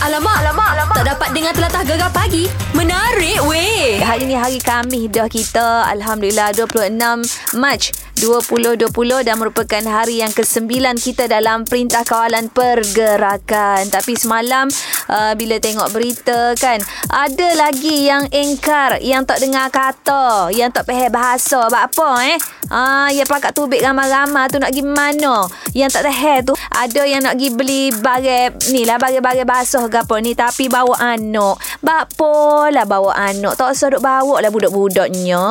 Alamak, alamak, alamak. Tak dapat dengar telatah gegar pagi. Menarik weh. Hari ni hari Khamis dah kita Alhamdulillah 26 Mac 2020 dan merupakan hari yang ke-9 kita dalam Perintah Kawalan Pergerakan. Tapi semalam uh, bila tengok berita kan ada lagi yang engkar yang tak dengar kata, yang tak faham bahasa. Apa apa eh? Ah, ya pakat tubik ramai-ramai tu nak pergi mana? Yang tak tahu tu ada yang nak pergi beli barang ni lah barang-barang basuh ke apa ni tapi bawa anak. Bapa lah bawa anak. Tak usah duk bawa lah budak-budaknya.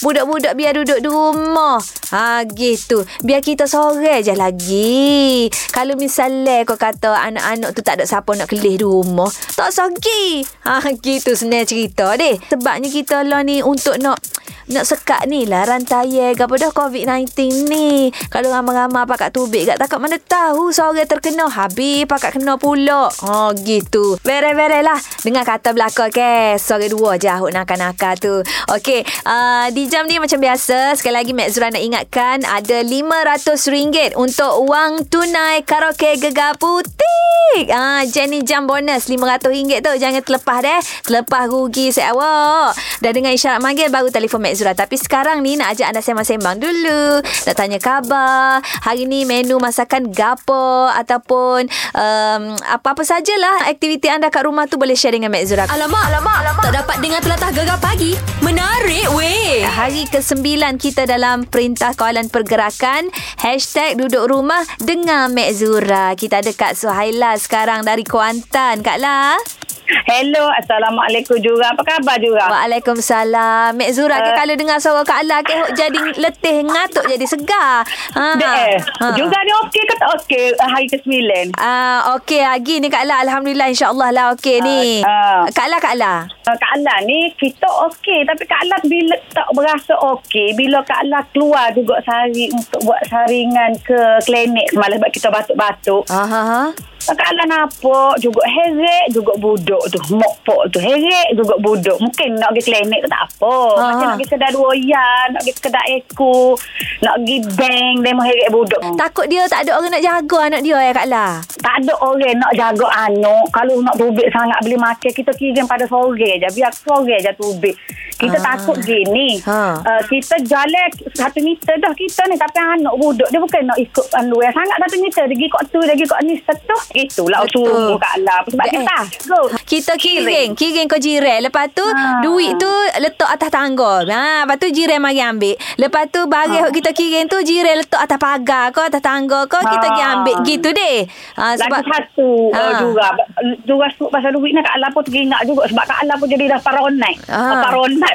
Budak-budak biar duduk di rumah. Ha gitu. Biar kita sore je lagi. Kalau misalnya kau kata anak-anak tu tak ada siapa nak kelih di rumah, tak pergi. Ha gitu senang cerita deh. Sebabnya kita lah ni untuk nak nak sekat ni lah rantaian ke apa dah COVID-19 ni. Kalau ramai-ramai pakat tubik kat takut mana tahu seorang terkena habis pakat kena pula. Oh gitu. Bere-bere lah. Dengar kata belakang ke. Seorang dua je ahuk nakal-nakal tu. Okey. Uh, di jam ni macam biasa. Sekali lagi Mek Zura nak ingatkan ada RM500 untuk wang tunai karaoke gegar putih. Ah, uh, Jenny jam bonus RM500 tu. Jangan terlepas deh. Terlepas rugi saya awak. Dah dengan isyarat manggil baru telefon Mek Zura. Tapi sekarang ni nak ajak anda sembang-sembang dulu. Nak tanya khabar. Hari ni menu masakan gapo ataupun um, apa-apa sajalah aktiviti anda kat rumah tu boleh share dengan Mek Zura. Alamak, alamak, alamak. Tak dapat dengar telatah gegar pagi. Menarik weh. Hari ke-9 kita dalam Perintah Kawalan Pergerakan. Hashtag duduk rumah dengan Mek Zura. Kita ada Kak Suhaila sekarang dari Kuantan. Kak La. Hello, Assalamualaikum juga. Apa khabar juga? Waalaikumsalam. Mek Zura ke Uh, kalau dengar suara Kak La ke jadi letih ngatuk jadi segar. Ha. Eh, juga ni okey ke tak okey uh, hari ke-9? Ah, okey lagi ni Kak La. Alhamdulillah insya-Allah lah okey ni. Ah, ah. Kak La Kak La. Uh, Kak Alah ni kita okey tapi Kak Alah bila tak berasa okey bila Kak Alah keluar juga sehari untuk buat saringan ke klinik semalam sebab kita batuk-batuk. Ha ha ha. Kak Alah nampak juga heret juga buduk tu. Mokpok tu heret juga buduk. Mungkin nak pergi klinik tu tak apa. Ah. Macam nak pergi kedai ruoyan, nak pergi kedai eko, nak pergi bank, demo heret buduk. Takut dia tak ada orang nak jaga anak dia ya Kak La. Tak ada orang nak jaga anak. Kalau nak tubik sangat beli makan, kita kirim pada sore je. Biar sore je tubik. Kita Ah. takut gini. Ha. Uh, kita jalan satu meter dah kita ni. Tapi anak budak dia bukan nak ikut pandu yang sangat satu meter. Dia pergi kot tu, dia pergi kot ni. Setuh. Itulah Betul. suruh Kak Allah. Sebab Eh. kita go. Kita kiring, kiring ke jiran. Lepas tu Ha. duit tu letak atas tangga. Ha, lepas tu jiran mari ambil. Lepas tu barang Ha. ha. kita kiring tu jiran letak atas pagar ke atas tangga kita Ha. pergi ambil gitu deh. Ha, sebab Lagi satu Ha. uh, juga juga pasal duit ni Kak Allah pun teringat juga sebab Kak Allah pun jadi dah paranoid. Ha. Uh,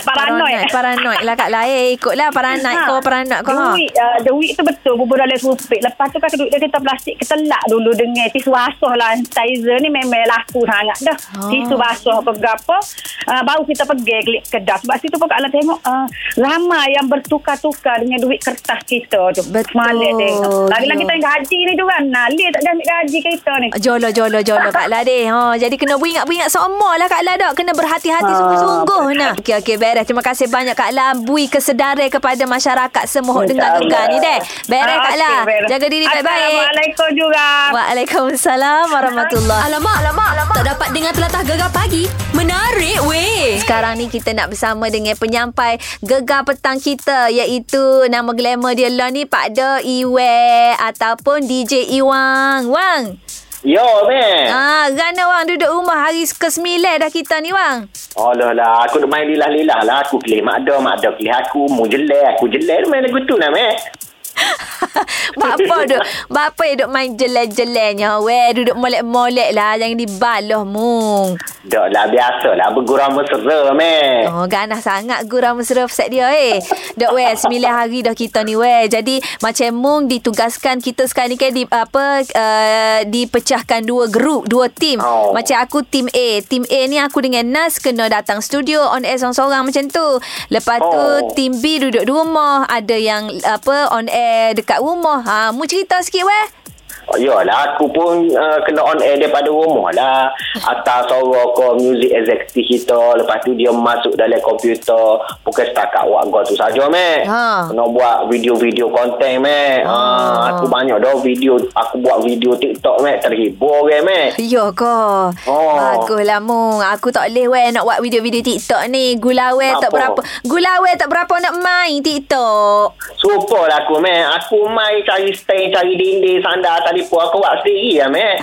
paranoid, paranoid. Paranoid lah Kak La. Eh, ikutlah paranoid Ha. kau paranoid kau. Ha. Duit, uh, duit tu betul bubur dalam supik. Lepas tu kan duit dia kita plastik kita lak dulu dengan tisu basuh lah. Sanitizer ni memang laku sangat dah. Oh. Tisu basuh apa berapa. Uh, baru kita pergi klik kedai. Sebab situ pun Kak Allah tengok uh, ramai yang bertukar-tukar dengan duit kertas kita tu. Betul. Semalam tengok. Lagi-lagi Ya. kita yang gaji ni juga. Nali tak ada ambil gaji kita ni. Jolo, jolo, jolo Kak La deh. Ha, jadi kena beringat-beringat semua lah Kak La dok. Kena berhati-hati Ha, sungguh-sungguh nah. Okey, okey, beres. Terima kasih banyak Kak La. Bui kesedaran kepada masyarakat semua InsyaAllah. dengar gegar ni deh. Beres Kak La. okey, beres. Jaga diri baik-baik. Assalamualaikum juga. Waalaikumsalam warahmatullahi Alamak, alamak, alamak. Tak dapat dengar telatah gegar pagi. Menarik weh. Sekarang ni kita nak bersama dengan penyampai gegar petang kita iaitu nama glamour dia lah ni Pak Do Iwe ataupun DJ Iwang. Wang. Yo, man. Ah, gana Wang duduk rumah hari ke-9 dah kita ni Wang. Alah lah, aku duk main lilah-lilah lah. Aku kelih mak ada, mak ada kelih aku. Mu jelek, aku jelek. Main lagu tu lah, man. Bapa duk Bapa duk main jelek-jeleknya Weh duduk molek-molek lah Jangan dibaloh mung Dah lah, biasa lah. Bergurau mesra, man. Oh ganah sangat gurau mesra set dia eh Dok weh 9 hari dah kita ni weh Jadi macam mung ditugaskan kita sekarang ni kan di, apa uh, Dipecahkan dua grup Dua tim Oh. Macam aku tim A Tim A ni aku dengan Nas Kena datang studio On air seorang-seorang macam tu Lepas tu Oh. tim B duduk di rumah Ada yang apa on air dekat rumah ha, Mu cerita sikit weh Yalah, aku pun uh, kena on air daripada rumah lah. Atas suara ke music executive kita. Lepas tu dia masuk dalam komputer. Bukan setakat buat gua tu saja, Mek. Ha. Kena buat video-video konten, Mek. Ha. Ha. aku banyak dah video. Aku buat video TikTok, Mek. Terhibur, orang, Mek. Ya ke? Oh. Baguslah Mung. Aku tak boleh weh nak buat video-video TikTok ni. Gulawe tak Apa? berapa. Gulawe tak berapa nak main TikTok. Super lah aku, Mek. Aku main cari stand, cari dinding, telefon. Aku buat sendiri lah, Mek.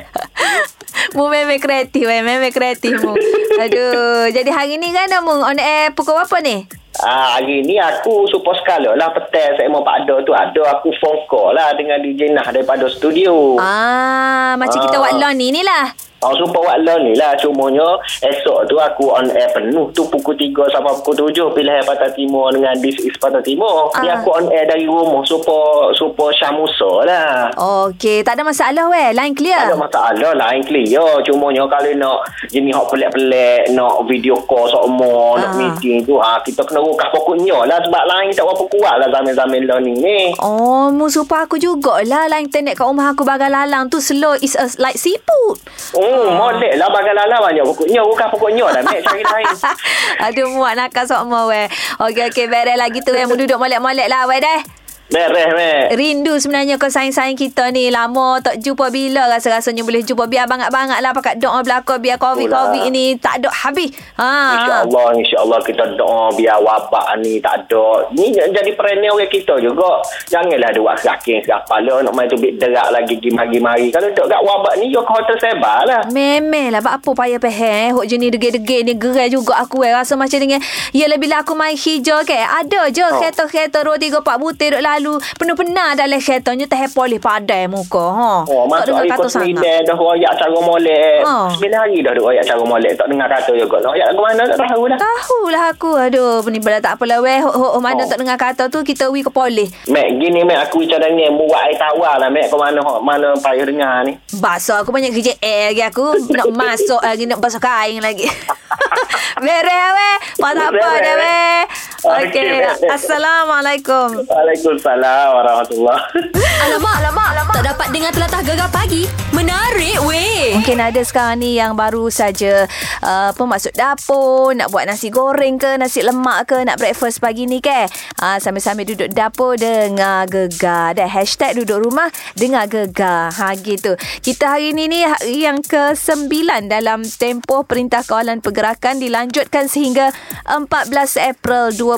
Mu memang kreatif weh. Memang kreatif mu. Aduh. Jadi hari ni kan Mung on air pukul berapa ni? Ah, hari ni aku super skala lah petai saya mau pada tu ada aku phone call lah dengan DJ Nah daripada studio. Ah, macam kita Ah. buat lawn ni ni lah. Oh, super buat learn ni lah. Cumanya esok tu aku on air penuh tu pukul 3 sampai pukul 7 pilihan Pantai Timur dengan This is Pantai Timur. Ni Ah. aku on air dari rumah super super Syamusa lah. Okey, tak ada masalah weh. Line clear. Tak ada masalah lain clear. Cumanya kalau nak jenis hak pelik-pelik, nak video call semua, Ah. nak meeting tu, ha, kita kena rukah pokoknya lah sebab lain tak berapa kuat lah zaman-zaman learning ni. Oh, mu supaya aku jugalah line internet kat rumah aku bagai lalang tu slow is a, like seafood. Oh, molek lah bagai lala banyak pokoknya. Rukah pokoknya lah. Mek cari lain. Aduh, muak nakal semua weh. Okey, okey. Beres lagi tu. Mu duduk molek-molek lah weh deh. Beres, Mek. Rindu sebenarnya kau saing-saing kita ni. Lama tak jumpa bila rasa-rasanya boleh jumpa. Biar bangat-bangat lah pakat doa belakang. Biar COVID-COVID ni tak ada habis. Ha. InsyaAllah, insyaAllah kita doa biar wabak ni tak ada. Ni jadi perennial orang kita juga. Janganlah ada buat kaki kepala nak main tu bit derak lagi gimari-gimari. Kalau duduk kat wabak ni, you ke hotel sebar lah. Memang lah Apa payah peheh Hok jenis degil-degil ni Gerai juga aku eh. Rasa macam dengan Yelah bila aku main hijau ke Ada je Oh. Kereta-kereta Dua tiga empat butir duk lalu Penuh-penuh dalam keretanya Tak boleh padai muka ha. Oh, tak dengar kata sangat sembilan dah royak cara molek. Oh. Sembilan hari dah royak cara molek. Tak dengar kata juga. Royak ke mana tak tahu lah. Tahu lah aku Aduh Ni pada tak apalah weh Hok, hok mana Oh. tak dengar kata tu Kita wi ke polis Mek, gini Mek, aku cadangnya buat air tawar lah Mek. Ke mana, mana payah dengar ni. Basuh aku banyak kerja air lagi aku Nak masuk lagi Nak basuh kain lagi Beres weh Tak apa dah weh Okey. Assalamualaikum Waalaikumsalam warahmatullahi Alamak, alamak, alamak. Tak dapat dengar telatah gegar pagi. Menarik weh. Mungkin ada sekarang ni yang baru saja uh, apa masuk dapur, nak buat nasi goreng ke, nasi lemak ke, nak breakfast pagi ni ke. Uh, sambil-sambil duduk dapur dengar gegar. Dan hashtag duduk rumah dengar gegar. Ha gitu. Kita hari ni ni hari yang ke-9 dalam tempoh Perintah Kawalan Pergerakan dilanjutkan sehingga 14 April 2020.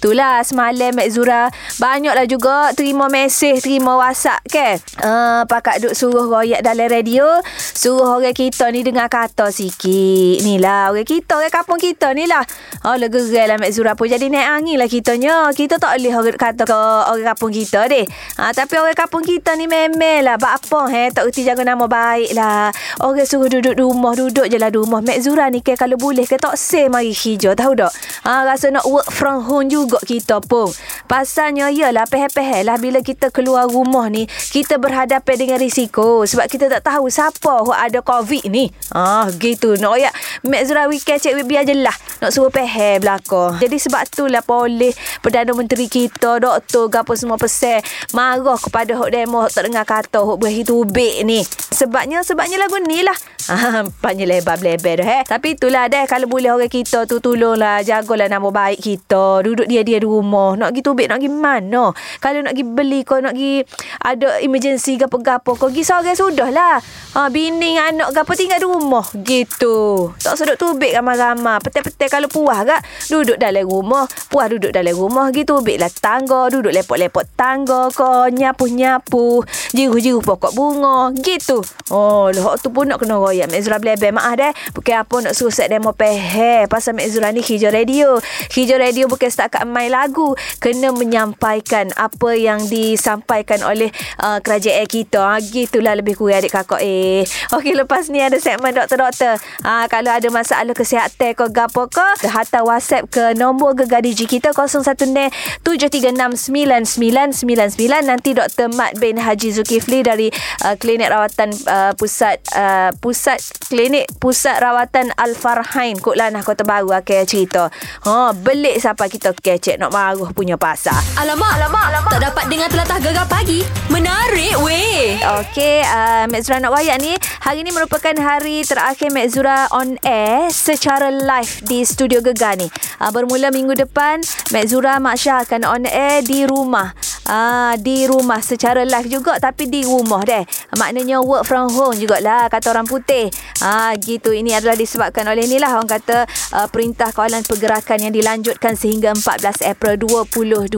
Itulah semalam Mek Zura banyaklah juga terima mesej, terima WhatsApp ke. Uh, pakak duk suruh royak dalam radio, suruh orang kita ni dengar kata sikit. Ni lah orang kita, orang kampung kita ni lah. Oh, lah gerai lah Mek Zura pun jadi naik angin lah kitanya. Kita tak boleh orang kata ke orang kampung kita deh. Ha, tapi orang kampung kita ni memel lah. Bak apa he, tak erti jaga nama baik lah. Orang suruh duduk rumah, duduk je lah rumah. Mek Zura ni ke kalau boleh ke tak say mari hijau tahu tak? Ha, rasa nak work from home juga kita pun. Pasalnya ialah peh-peh lah bila kita keluar rumah ni, kita berhadapan dengan risiko. Sebab kita tak tahu siapa yang ada COVID ni. Ah, gitu. Nak ya, Mek Zura weekend cek biar je lah. Nak suruh peh belakang. Jadi sebab tu lah boleh Perdana Menteri kita, doktor, gapo semua pesan marah kepada hok demo hok tak dengar kata hok berahi tubik ni. Sebabnya sebabnya lagu ni lah. Ah, panjang lebar lebar dah eh. Tapi itulah deh kalau boleh orang kita tu tolonglah jagalah nama baik kita. Duduk dia-dia di rumah. Nak pergi tubik nak pergi mana? Kalau nak pergi beli kau nak pergi ada emergency gapo-gapo kau pergi sore sudah lah. Ha, bini anak gapo tinggal di rumah. Gitu. Tak sedut tubik ramai-ramai. Petai-petai kalau puas gak duduk dalam rumah. Puas duduk dalam rumah gitu. Tubik lah tangga. Duduk lepot-lepot tangga kau. Nyapu-nyapu. Jiru-jiru pokok bunga. Gitu. Oh, lah tu pun nak kena royak. Mek Zura blebe maaf deh. Bukan apa nak set demo pehe. Pasal Mek Zura ni hijau radio. Hijau radio bukan setakat main lagu. Kena menyampaikan apa yang disampaikan oleh uh, kerajaan kita. Ha, gitulah lebih kurang adik kakak eh. Okey, lepas ni ada segmen doktor-doktor. Ha, kalau ada masalah kesihatan ke gapo ke, hantar WhatsApp ke nombor Gegar Digi kita 0167369999. Nanti Dr. Mat bin Haji Zulkifli dari uh, Klinik Rawatan uh, Pusat uh, Pusat Klinik Pusat Rawatan Al-Farhain Kok Lanah Kota Baru akan cerita. Ha, belik siapa kita kecek nak marah punya pasal. Alamak, alamak, alamak. Tak dapat dengar telatah gegar Gegar Pagi. Menarik weh. Okey, uh, Mek Zura nak wayak ni. Hari ni merupakan hari terakhir Mek Zura on air Secara live di Studio Gegar ni. Uh, Bermula minggu depan Mek Zura Mak Syah akan on air di rumah uh, Di rumah secara live juga Tapi di rumah deh. Maknanya work from home jugalah Kata orang putih. Uh, Gitu, ini adalah disebabkan oleh ni lah Orang kata uh, Perintah Kawalan Pergerakan yang dilanjutkan Sehingga 14 April 2020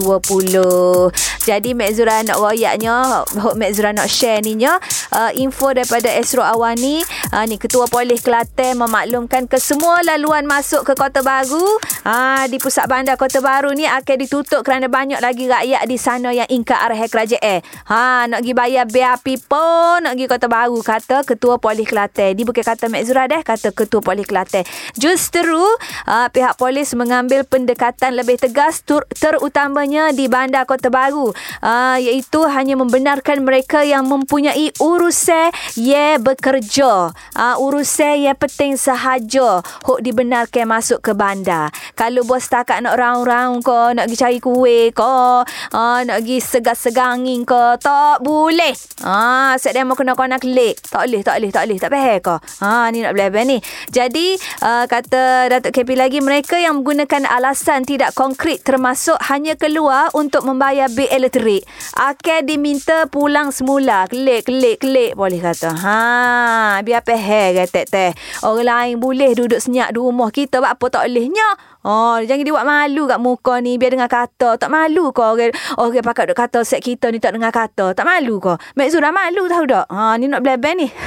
Jadi Mek Zura nak royaknya Hope Mek Zura nak share ni nya uh, Info daripada Esro Awani. Uh, Ni Ketua Polis Kelantan Memaklumkan ke semua laluan masuk ke Kota Baru uh, Di pusat bandar Kota Baru ni Akan ditutup kerana banyak lagi rakyat di sana Yang ingkar arah kerajaan ha, Nak pergi bayar BAP pun Nak pergi Kota Baru Kata Ketua Polis Kelantan. Ni bukan kata Mek Zura dah Kata Ketua Polis Kelantan. Justeru uh, Pihak polis mengambil pendekatan lebih tegas tur- Terutamanya di bandar Kota Baru. Uh, Iaitu hanya membenarkan mereka yang mempunyai urusan Ye bekerja. Uh, Urusan ye penting sahaja. Hok dibenarkan masuk ke bandar Kalau bos takat nak raung-raung ko Nak pergi cari kuih ko uh, Nak pergi segar-segangin ko Tak boleh. Uh, Set demo kena kena klik Tak boleh, tak boleh, tak boleh. Tak faham ko uh, Ni nak belajar ni? Jadi uh, Kata Datuk KP lagi Mereka yang menggunakan alasan tidak konkret Termasuk hanya keluar Untuk membayar bil elektrik. Akan diminta pulang semula. Klik, klik, klik Boleh kata. Ha, Biar faham kata teh Orang lain boleh duduk senyap di rumah kita. Apa tak bolehnya Oh, jangan dia buat malu kat muka ni biar dengar kata. Tak malu kau orang orang pakai duk kata set kita ni tak dengar kata. Tak malu kau. Mek Zura malu tahu tak? Ha, ni nak belaban ni.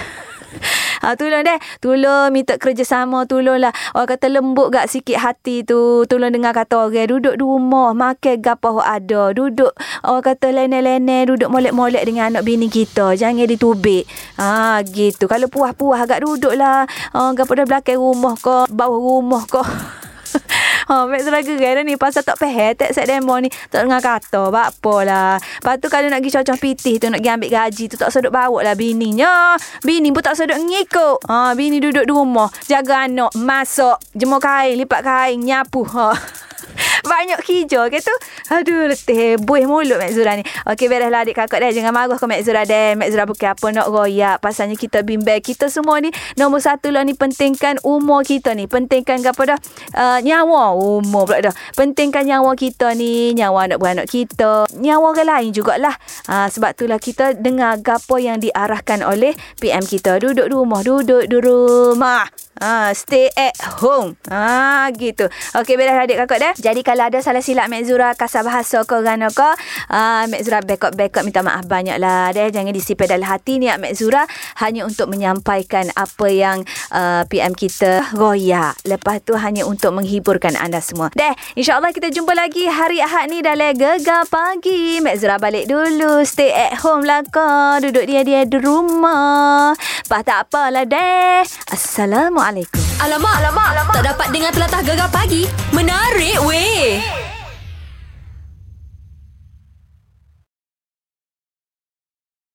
Ha, tolong deh. Tolong minta kerjasama. Tolonglah. Orang kata lembut gak sikit hati tu. Tolong dengar kata orang. Duduk di rumah. Makan gapa ada. Duduk. Orang kata lene-lene. Duduk molek-molek dengan anak bini kita. Jangan ditubik. Ha, gitu. Kalau puas-puas agak duduk lah. Ha, gapa dah belakang rumah kau. Bawah rumah kau. Ha, Zura gerai dah ni pasal tak faham tak set demo ni. Tak dengar kata. Bak apalah. Lepas tu kalau nak pergi cocok pitih tu nak pergi ambil gaji tu tak sedut bawa lah bininya. Bini pun tak sedut ngikut. Ha, bini duduk di rumah. Jaga anak. Masak. Jemur kain. Lipat kain. Nyapu. Ha. Banyak hijau ke tu? Aduh letih Buih mulut Mek Zura ni. Okey bereslah adik kakak dah. Jangan marah ke Mek Zura dah. Mek Zura bukan apa nak royak. Pasalnya kita bimbel Kita semua ni. Nombor satu lah ni Pentingkan umur kita ni. Pentingkan apa dah? Uh, Nyawa. Umur pula dah. Pentingkan nyawa kita ni. Nyawa anak-beranak kita. Nyawa orang lain jugalah. Uh, Sebab itulah kita Dengar gapo yang diarahkan oleh PM kita. Duduk rumah Duduk di rumah Ah, stay at home. Ah, gitu. Okey, beres adik kakak dah. Jadi kalau ada salah silap Mek Zura kasar bahasa ke orang ke, ah, Mek Zura backup backup minta maaf banyak lah. Deh, jangan disimpan dalam hati ni Mek Zura hanya untuk menyampaikan apa yang uh, PM kita royak. Lepas tu hanya untuk menghiburkan anda semua. Deh, insya-Allah kita jumpa lagi hari Ahad ni dalam Gegar Pagi. Mek Zura balik dulu. Stay at home lah kau. Duduk dia-dia di rumah. Bah tak apalah deh. Assalamualaikum. Alamak, alamak, alamak. Tak dapat dengar telatah gegar pagi. Menarik, weh.